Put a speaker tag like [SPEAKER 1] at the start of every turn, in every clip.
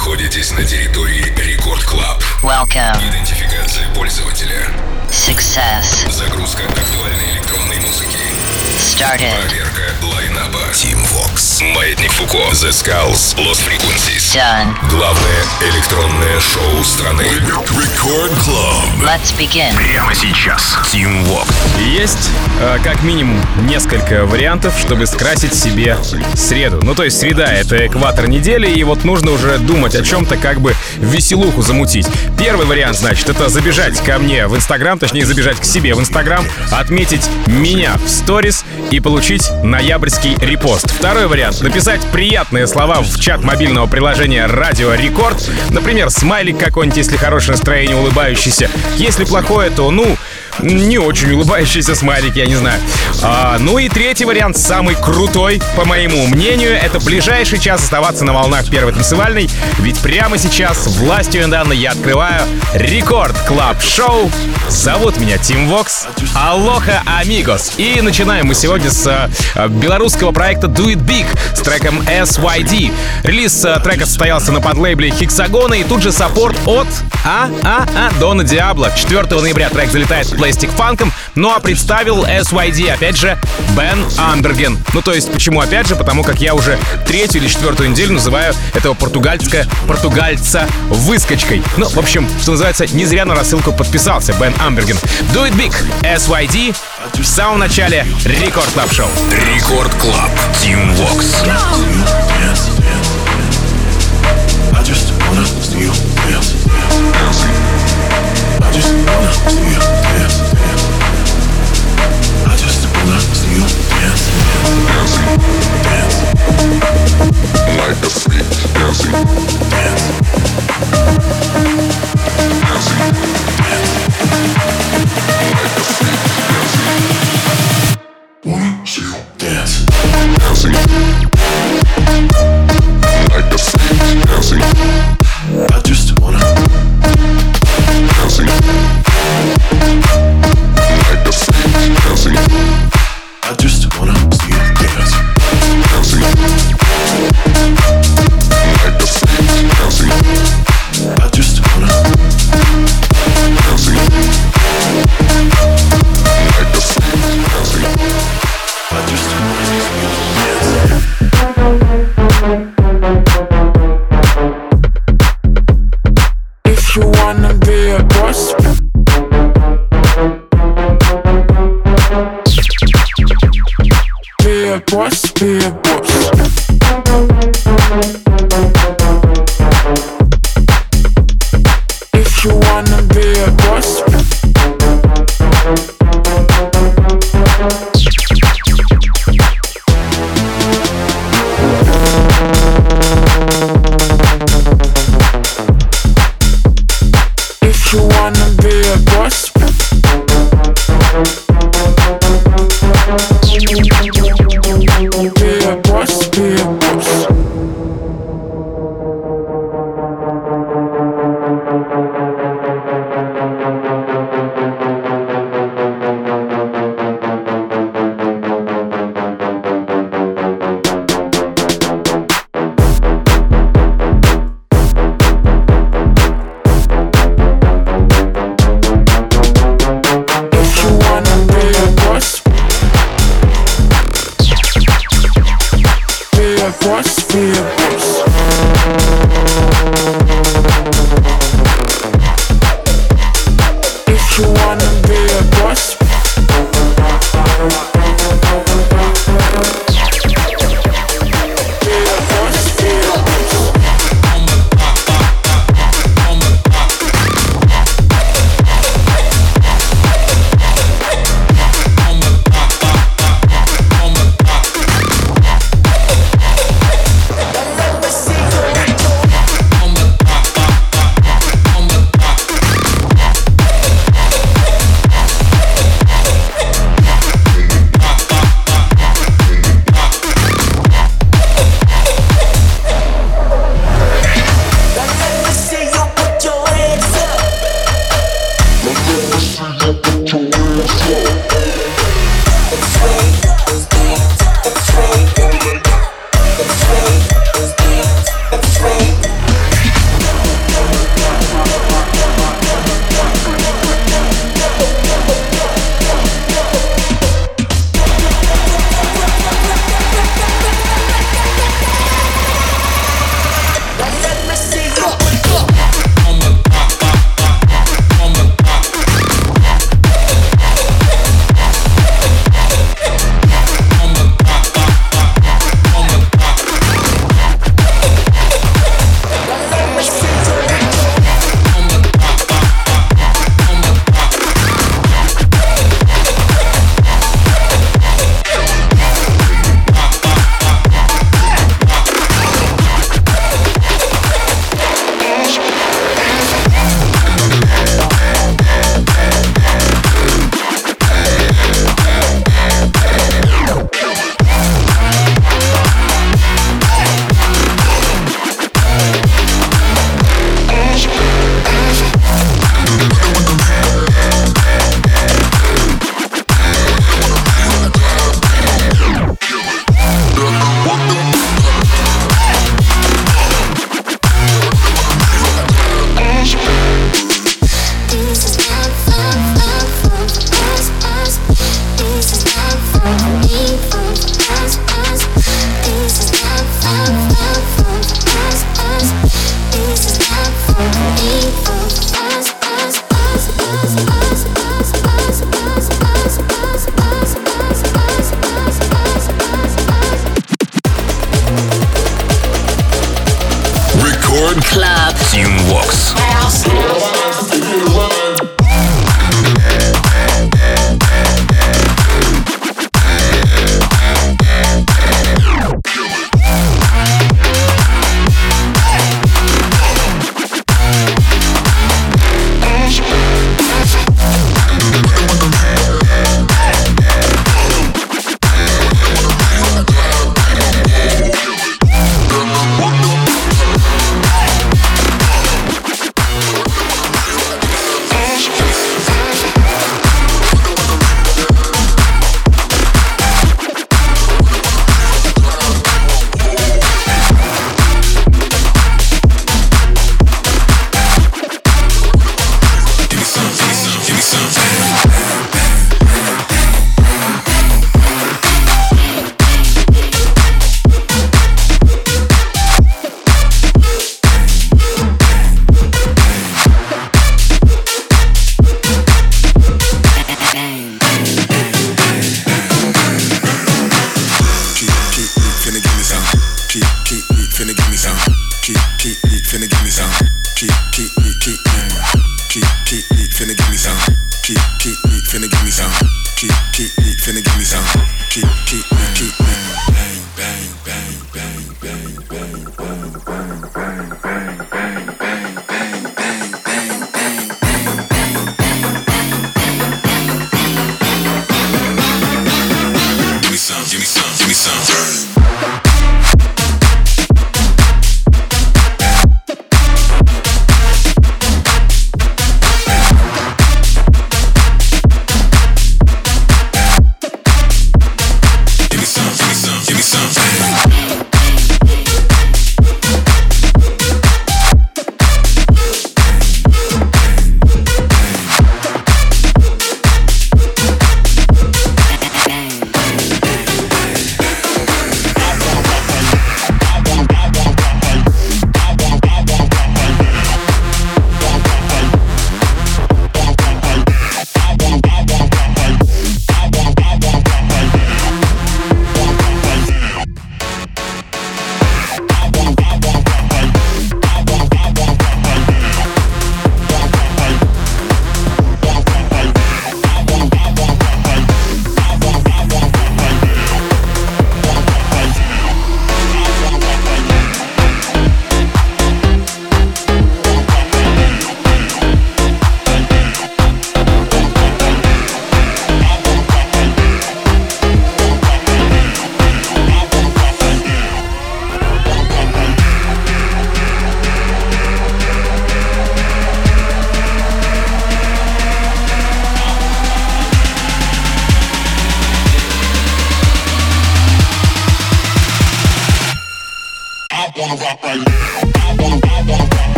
[SPEAKER 1] находитесь на территории Record Club.
[SPEAKER 2] Welcome.
[SPEAKER 1] Идентификация пользователя.
[SPEAKER 2] Success.
[SPEAKER 1] Загрузка актуальной электронной музыки.
[SPEAKER 2] Started.
[SPEAKER 1] Проверка line-up а. Tim Vox. Маятник Фуко. The Skulls. Lost Frequencies.
[SPEAKER 2] Done.
[SPEAKER 1] Главное электронное шоу страны. Record Club.
[SPEAKER 2] Let's begin.
[SPEAKER 1] Прямо сейчас. Tim Vox.
[SPEAKER 3] Есть э, как минимум несколько вариантов, чтобы скрасить себе среду. Ну, то есть среда — это экватор недели, и вот нужно уже думать о чем-то, как бы веселуху замутить. Первый вариант, значит, это забежать ко мне в Инстаграм, точнее, забежать к себе в Инстаграм, отметить меня в сторис и получить ноябрьский репост. Второй вариант — написать приятные слова в чат мобильного приложения «Радио Рекорд». Например, смайлик какой-нибудь, если хорошее настроение, улыбающийся. Если плохое, то, ну, не очень улыбающийся смайлик, я не знаю. А, ну и третий вариант, самый крутой, по моему мнению, это ближайший час оставаться на волнах первой танцевальной, ведь прямо сейчас властью данной я открываю Record Club шоу. Зовут меня Tim Vox. Aloha, amigos. И начинаем мы сегодня с э, белорусского проекта Do It Big с треком SYD. Релиз э, трека состоялся на подлейбле Hexagon а и тут же саппорт от А, А, А, Don а Diablo. 4 ноября трек залетает в Plastik Funk ом, ну а представил SYD, опять же, Бен Амберген. Ну то есть, почему опять же? Потому как я уже третью или четвертую неделю называю этого португальска, португальца выскочкой. Ну, в общем, что называется, не зря на рассылку подписался Бен Амберген. Do It Big, SYD, в самом начале Record Club шоу.
[SPEAKER 1] Record Club. Team Vox.
[SPEAKER 4] I just wanna see you dance. I just wanna see you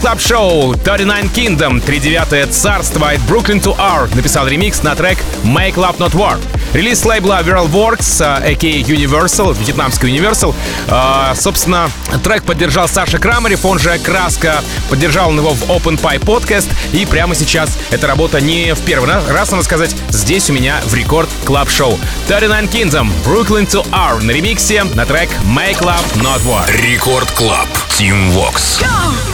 [SPEAKER 3] клаб шоу 39 Kingdom, 39 царство от Brooklyn to R написал ремикс на трек Make Love Not War. Релиз лейбла Works, а.к.а. Universal, вьетнамский Universal. А, собственно, трек поддержал Саша Крамарев, он же Краска, поддержал он его в Open Pie Podcast. И прямо сейчас эта работа не в первый раз, надо сказать, здесь у меня в рекорд клаб шоу 39 Kingdom, Brooklyn to R на ремиксе на трек Make Love Not War.
[SPEAKER 1] Рекорд Клаб. Team Vox.
[SPEAKER 5] questions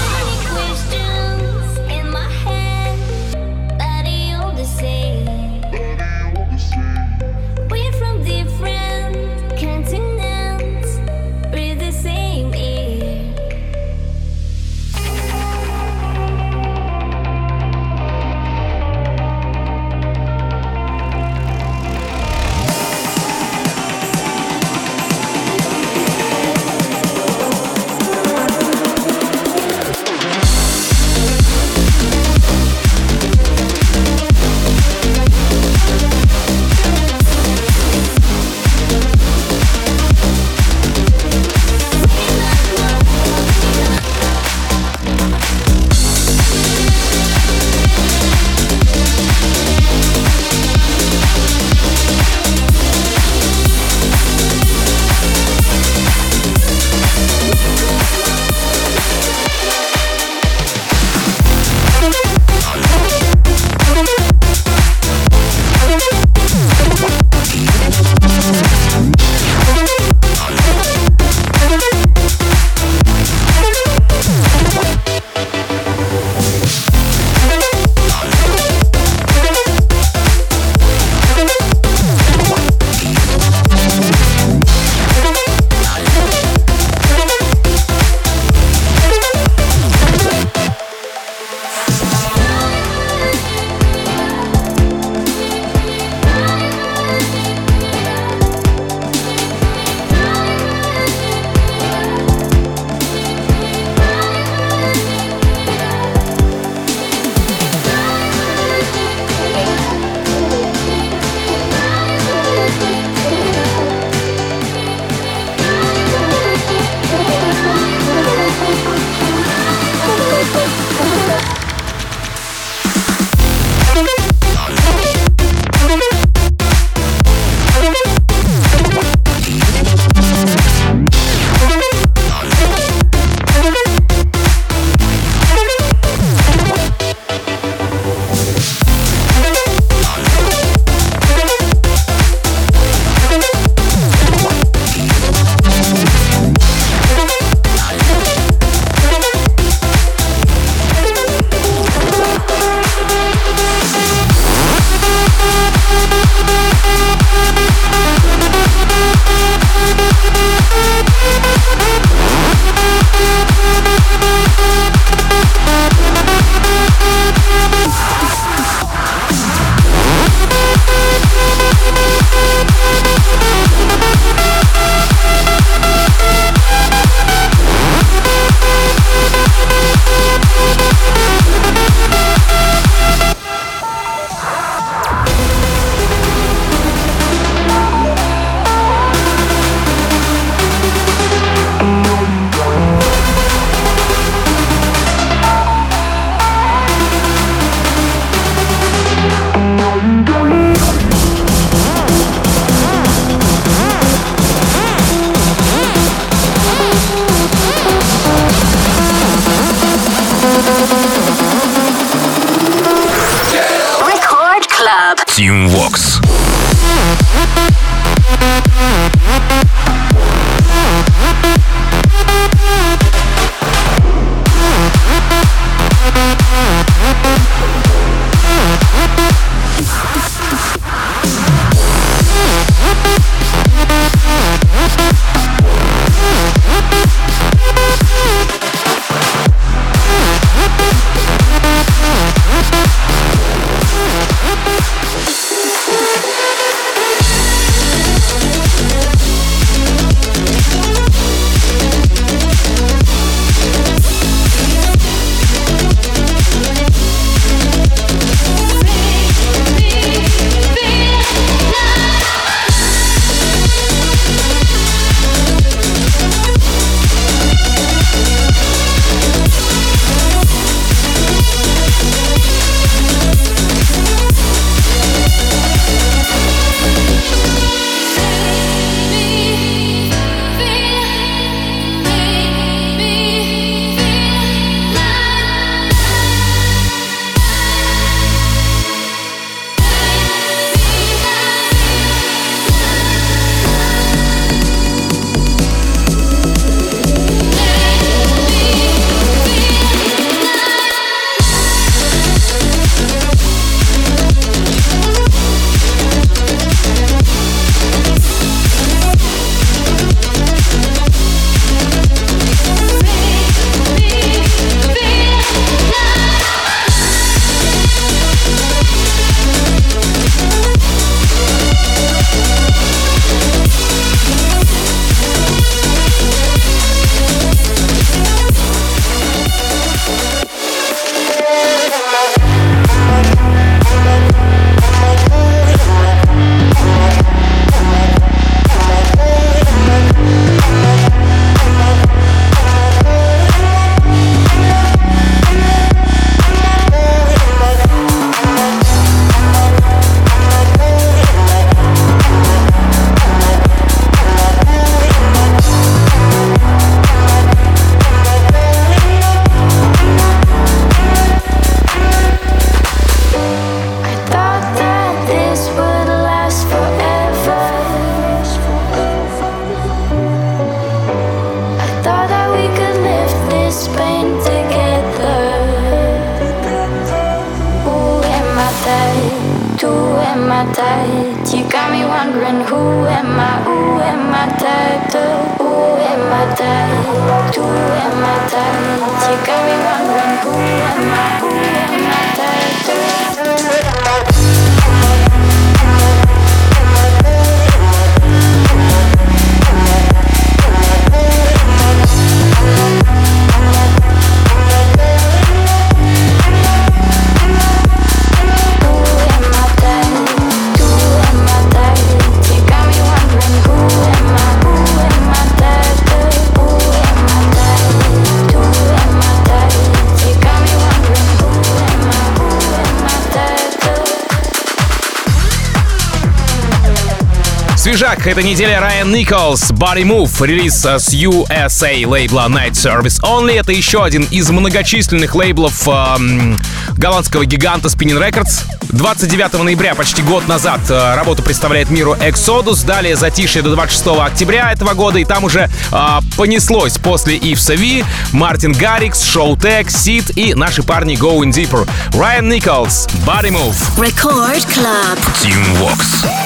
[SPEAKER 3] Свежак этой недели Райан Николс, Body Move, релиз с USA лейбла Night Service Only. Это еще один из многочисленных лейблов эм, голландского гиганта Spinning Records. 29 ноября, почти год назад, э, работу представляет миру Exodus. Далее затишье до 26 октября этого года. И там уже э, понеслось после Ивса Ви, Мартин Гаррикс, Шоу Тек, Сид и наши парни Going Deeper. Райан Николс, Body Move,
[SPEAKER 6] Record Club.
[SPEAKER 3] Team Vox.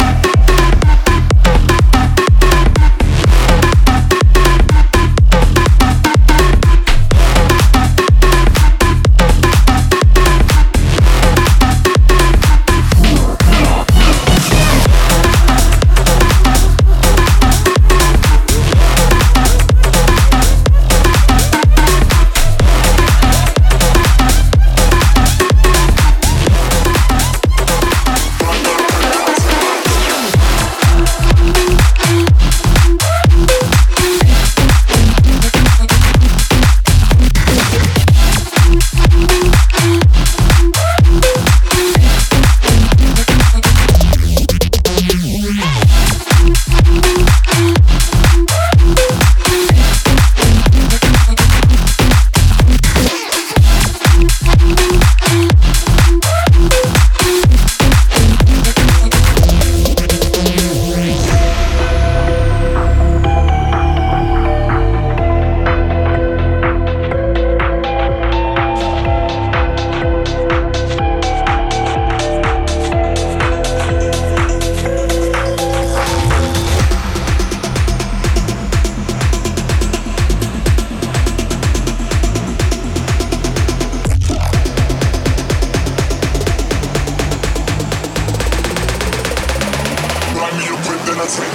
[SPEAKER 5] let's
[SPEAKER 3] go.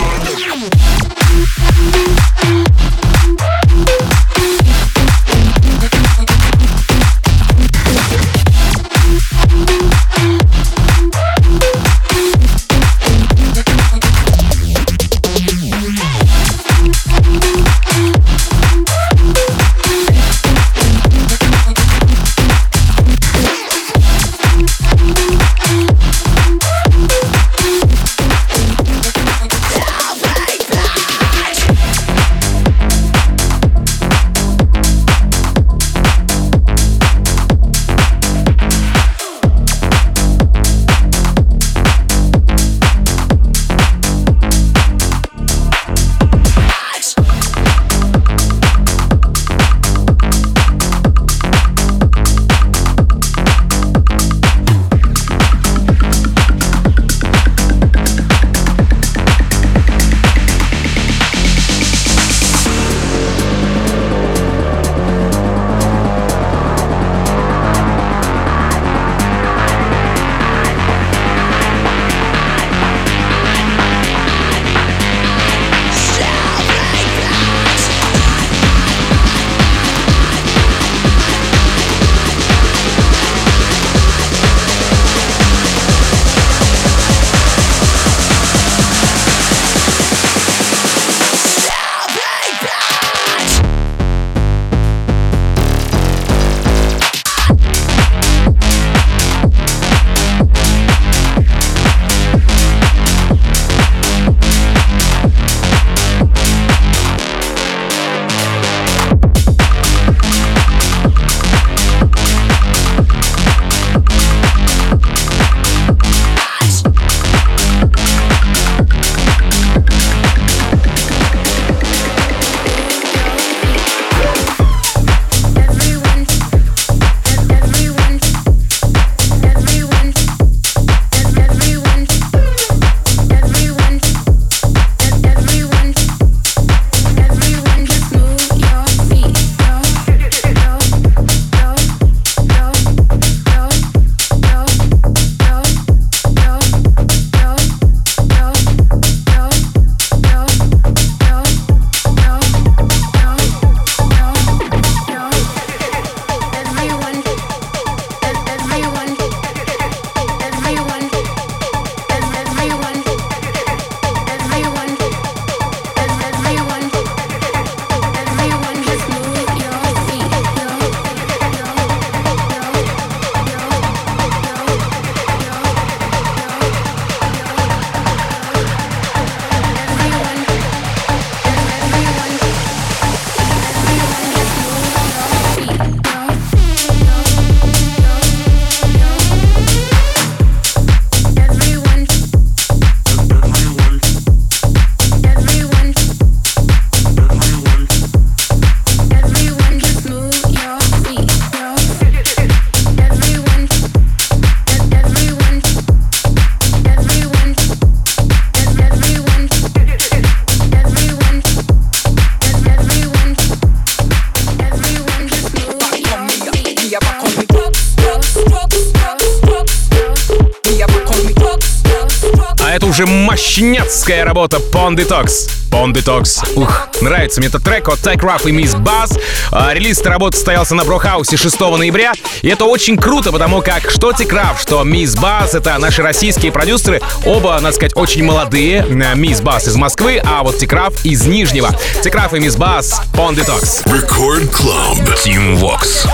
[SPEAKER 3] Мощняцкая работа Pond Detox. Pond Detox. Ух, нравится мне этот трек от Tech Rough и Miss Buzz. А, релиз этой работы состоялся на Брохаусе 6 ноября. И это очень круто, потому как что Текраф, что Miss Buzz — это наши российские продюсеры. Оба, надо сказать, очень молодые. Miss Buzz из Москвы, а вот Текраф из Нижнего. Текраф и Miss Buzz, Pond Detox.
[SPEAKER 1] Record Club.
[SPEAKER 3] Team Vox.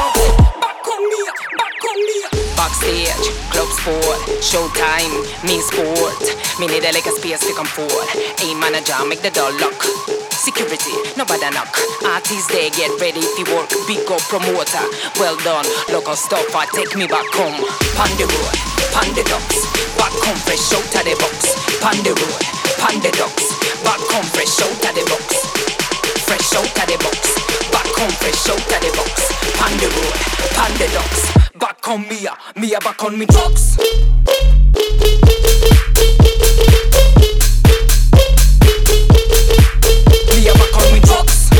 [SPEAKER 7] Backstage, club sport, showtime, me sport. Me need a like a space to come forward. A manager, make the door lock. Security, nobody knock. Artists they get ready to work. Big up promoter, well done. Local stopper, take me back home. The road, the. Back home fresh out of the box. The road, the. Back home fresh out of the box. Fresh out of the box. Back home fresh out of the box. The road, docks. Back on Mia, Mia back on me drugs. Back on me drugs.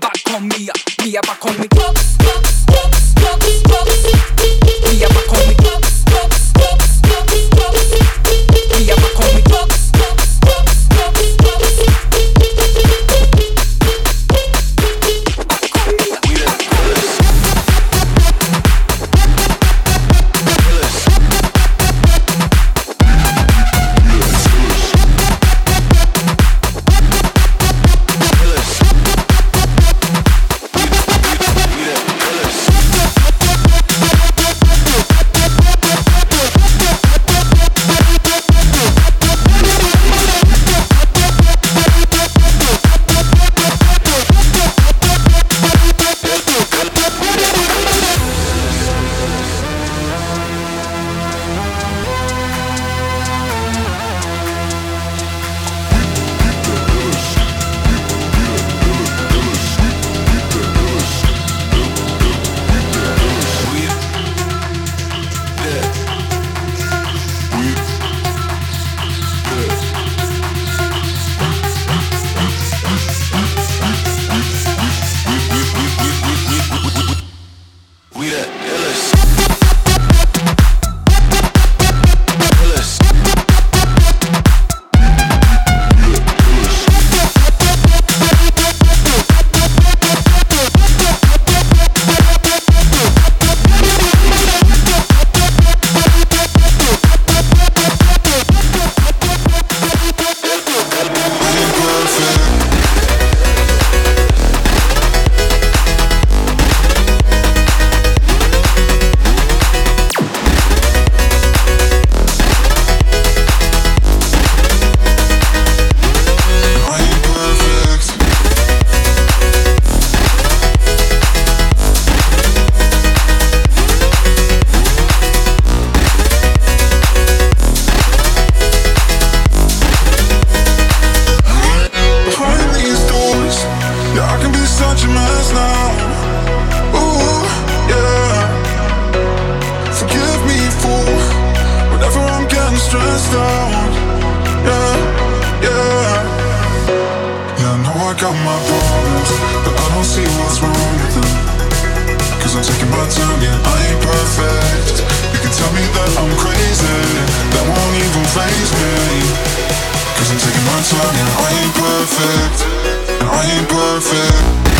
[SPEAKER 7] Back on Mia, Mia back on me
[SPEAKER 1] ah. I'm crazy, that won't even phase me. Cause I'm taking my time, yeah, I ain't perfect. And I ain't perfect.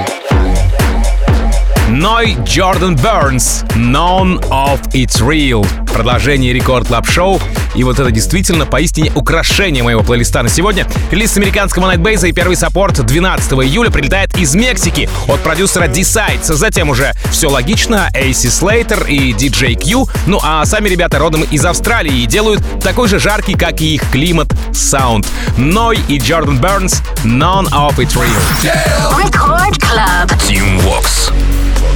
[SPEAKER 7] Música
[SPEAKER 3] Ной Джордан Бернс, None of It's Real. Продолжение Record Club шоу И вот это действительно поистине украшение моего плейлиста на сегодня. Релиз американского Nightbase и первый support 12 июля прилетает из Мексики от продюсера Decides. Затем уже все логично, AC Slater и DJ Q. Ну а сами ребята родом из Австралии и делают такой же жаркий, как и их климат, саунд. Ной и Джордан Бернс, None of It's Real.
[SPEAKER 6] Record Club.
[SPEAKER 3] Team Vox.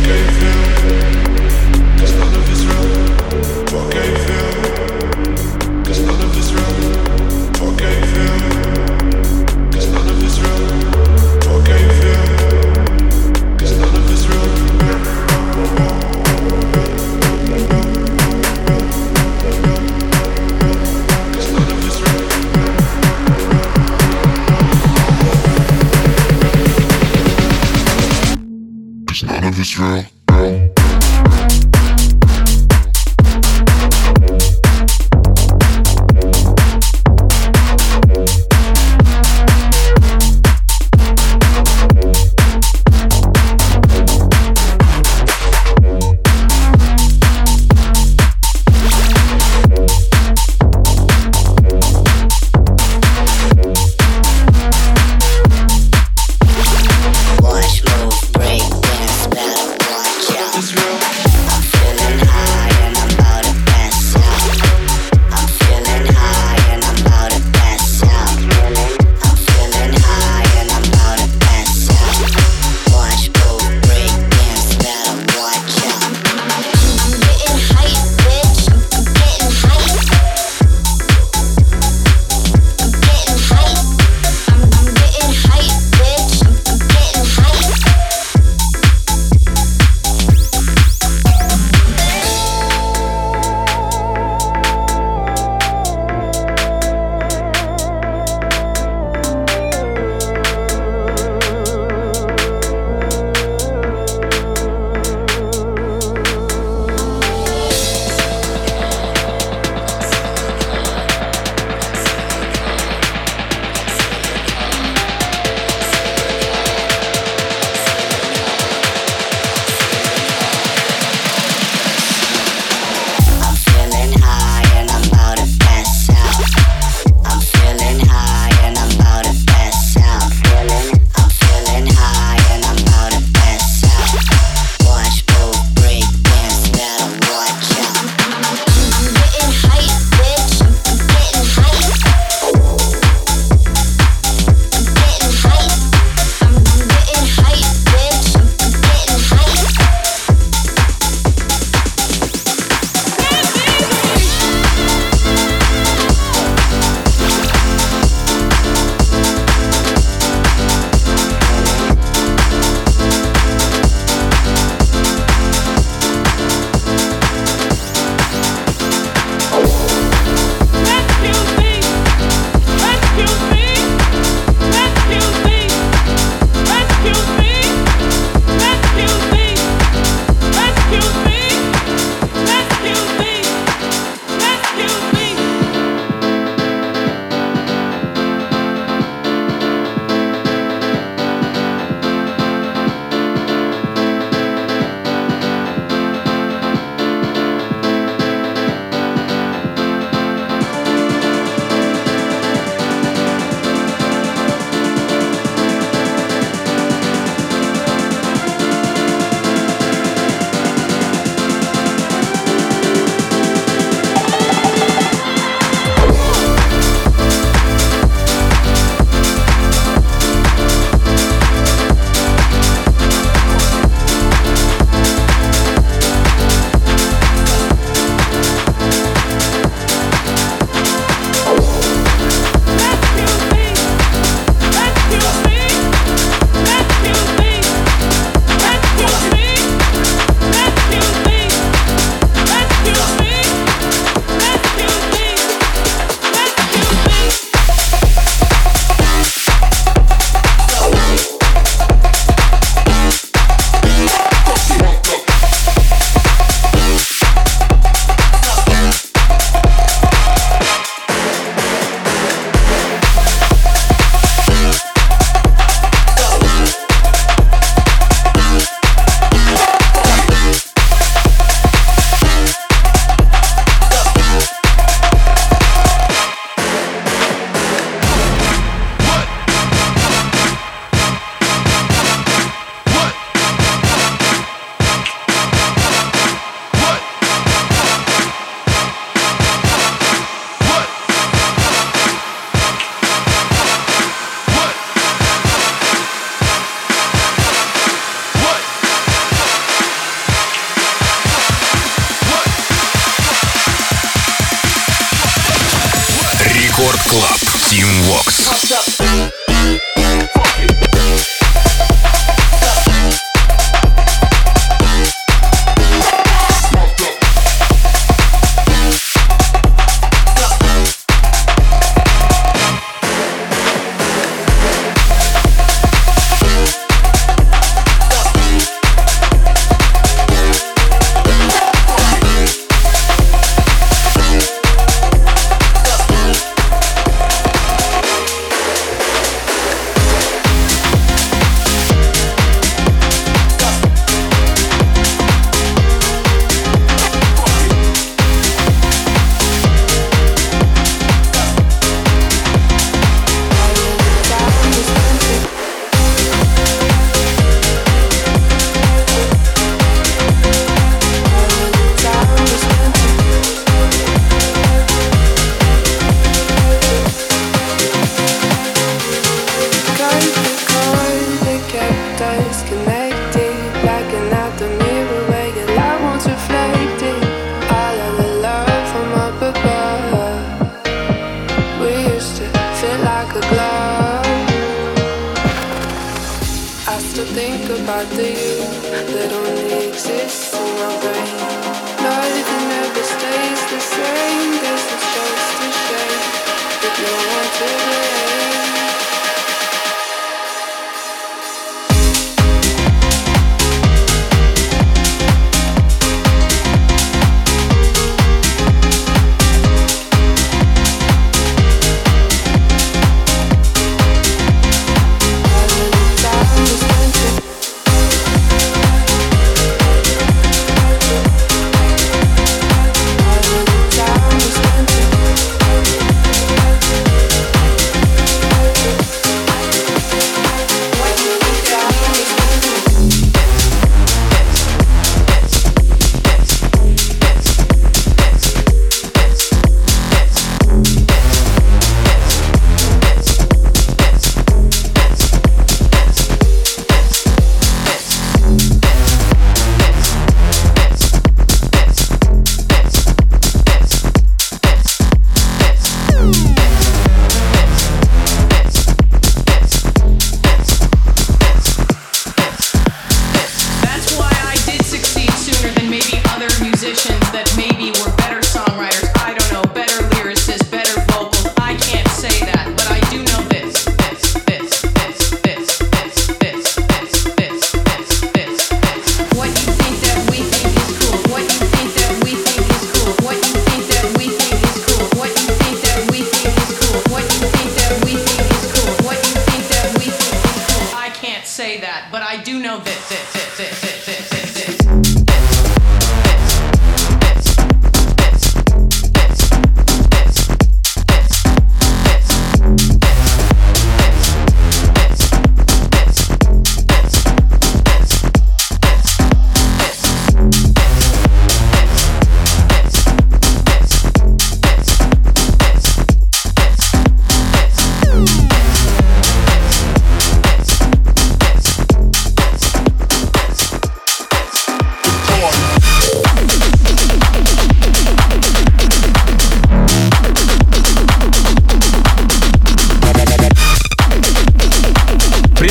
[SPEAKER 1] Cause Israel. Рекорд
[SPEAKER 8] Клаб. Team Vox.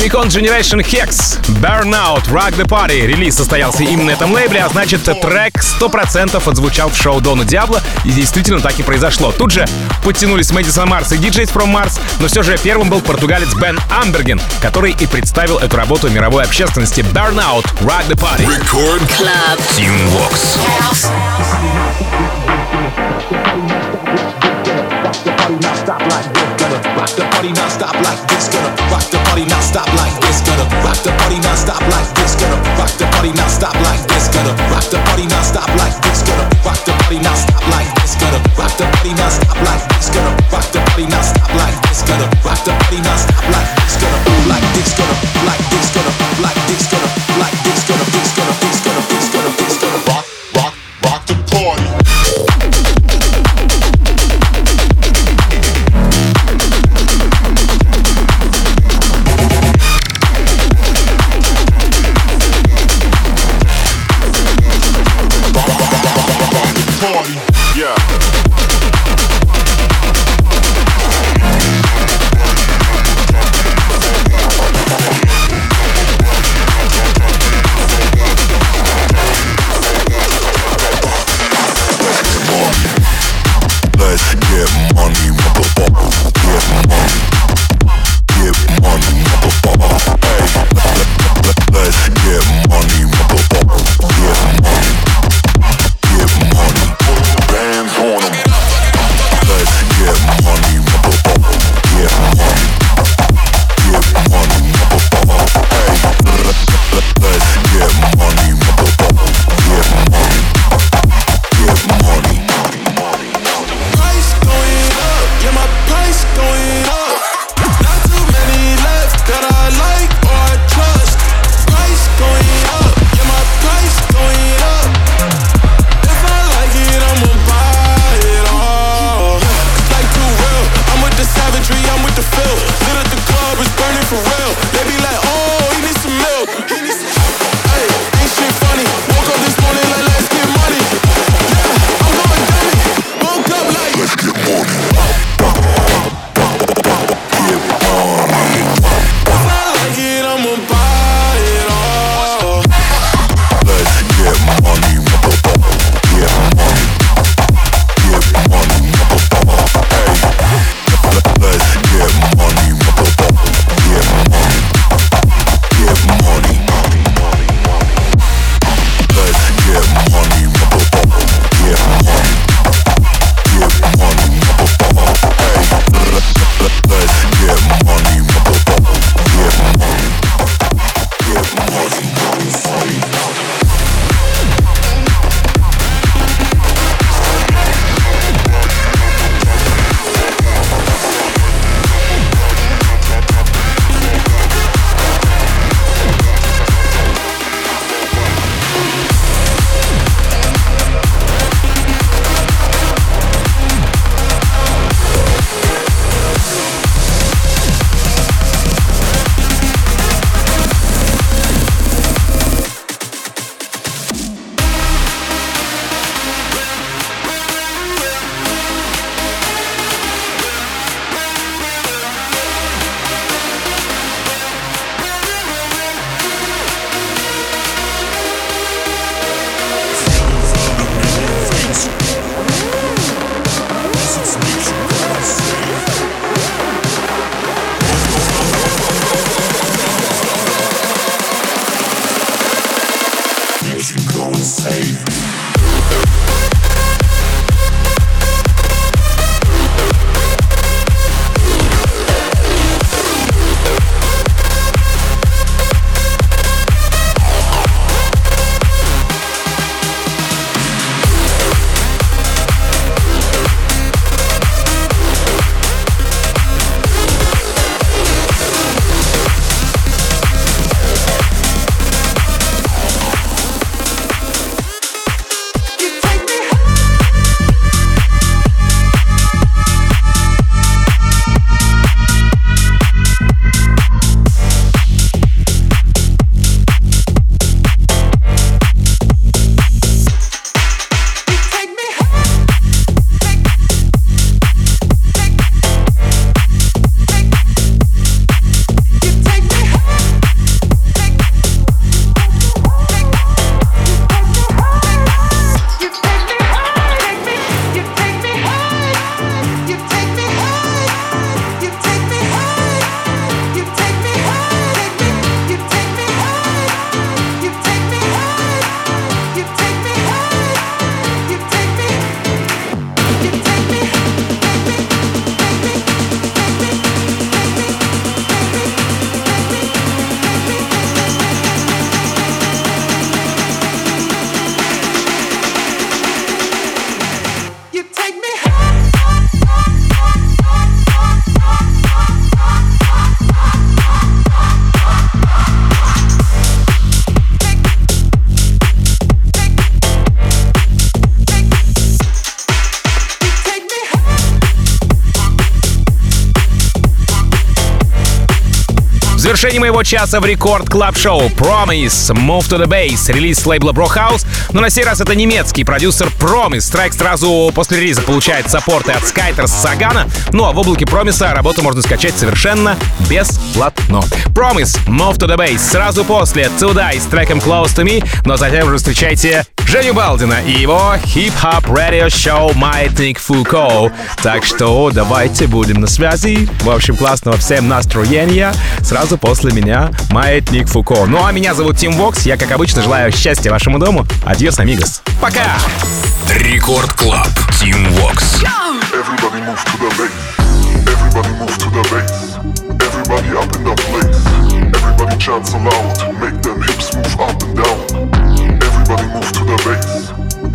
[SPEAKER 8] Прямикон Generation Hex, Burnout, Rock the Party. Релиз состоялся именно на этом лейбле, а значит, трек 100% отзвучал в шоу Дона Диабло, и действительно так и произошло. Тут же подтянулись Мэдисон Марс и DJs from Mars, но все же первым был португалец Бен Амберген, который и представил эту работу мировой общественности. Burnout, Rock the Party.
[SPEAKER 9] Record
[SPEAKER 3] Club.
[SPEAKER 8] Team Vox.
[SPEAKER 10] Rock the party not stop like this, gonna rock the party not stop like this, gonna rock the party not stop like this, gonna rock the party not stop like this, gonna rock the party not stop like this, gonna rock the party not stop like this, gonna rock the party not stop like this, gonna rock the party not stop like this, gonna rock the party not stop like this, gonna like this, gonna like this, gonna like this, gonna
[SPEAKER 3] завершении моего часа в рекорд клаб шоу. Promise Move to the Base, релиз лейбла Bro House, но на сей раз это немецкий продюсер Promise. Трек сразу после релиза получает саппорты от Skyters Сагана, ну а в облаке Промиса работу можно скачать совершенно бесплатно. Promise Move to the Base сразу после Today с треком Close to Me, но затем уже встречайте Женю Балдина и его хип-хоп радио-шоу Маятник Фуко. Так что давайте будем на связи. В общем, классного всем настроения. Сразу после меня Маятник Фуко. Ну а меня зовут Тим Вокс. Я, как обычно, желаю счастья вашему дому. Адьос, амигос. Пока!
[SPEAKER 11] Рекорд Клаб. Тим Вокс.
[SPEAKER 12] Everybody move to the bass. Everybody move to the bass. Everybody up in the place. Everybody chants aloud. Make them hips move up and down. Everybody move to the bass.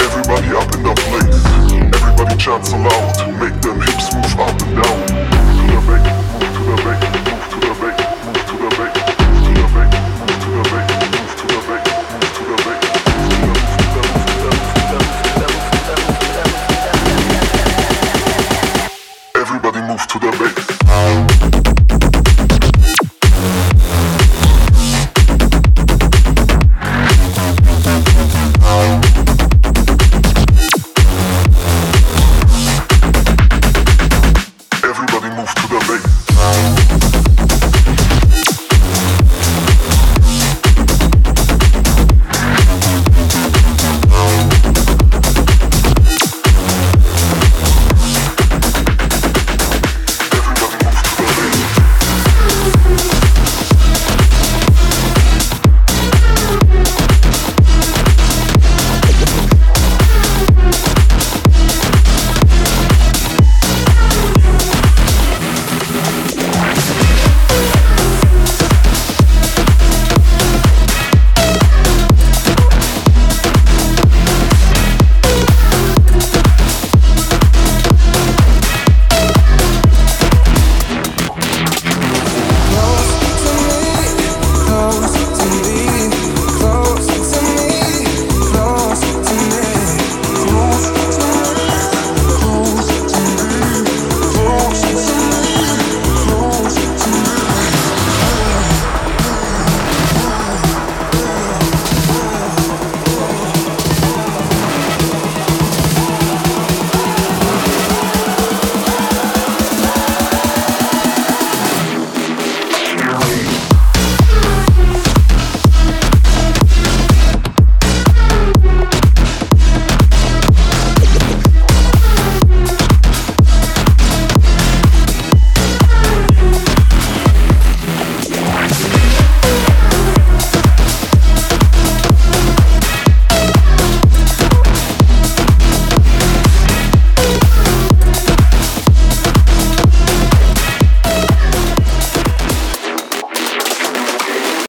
[SPEAKER 12] Everybody up in the place. Everybody chants aloud.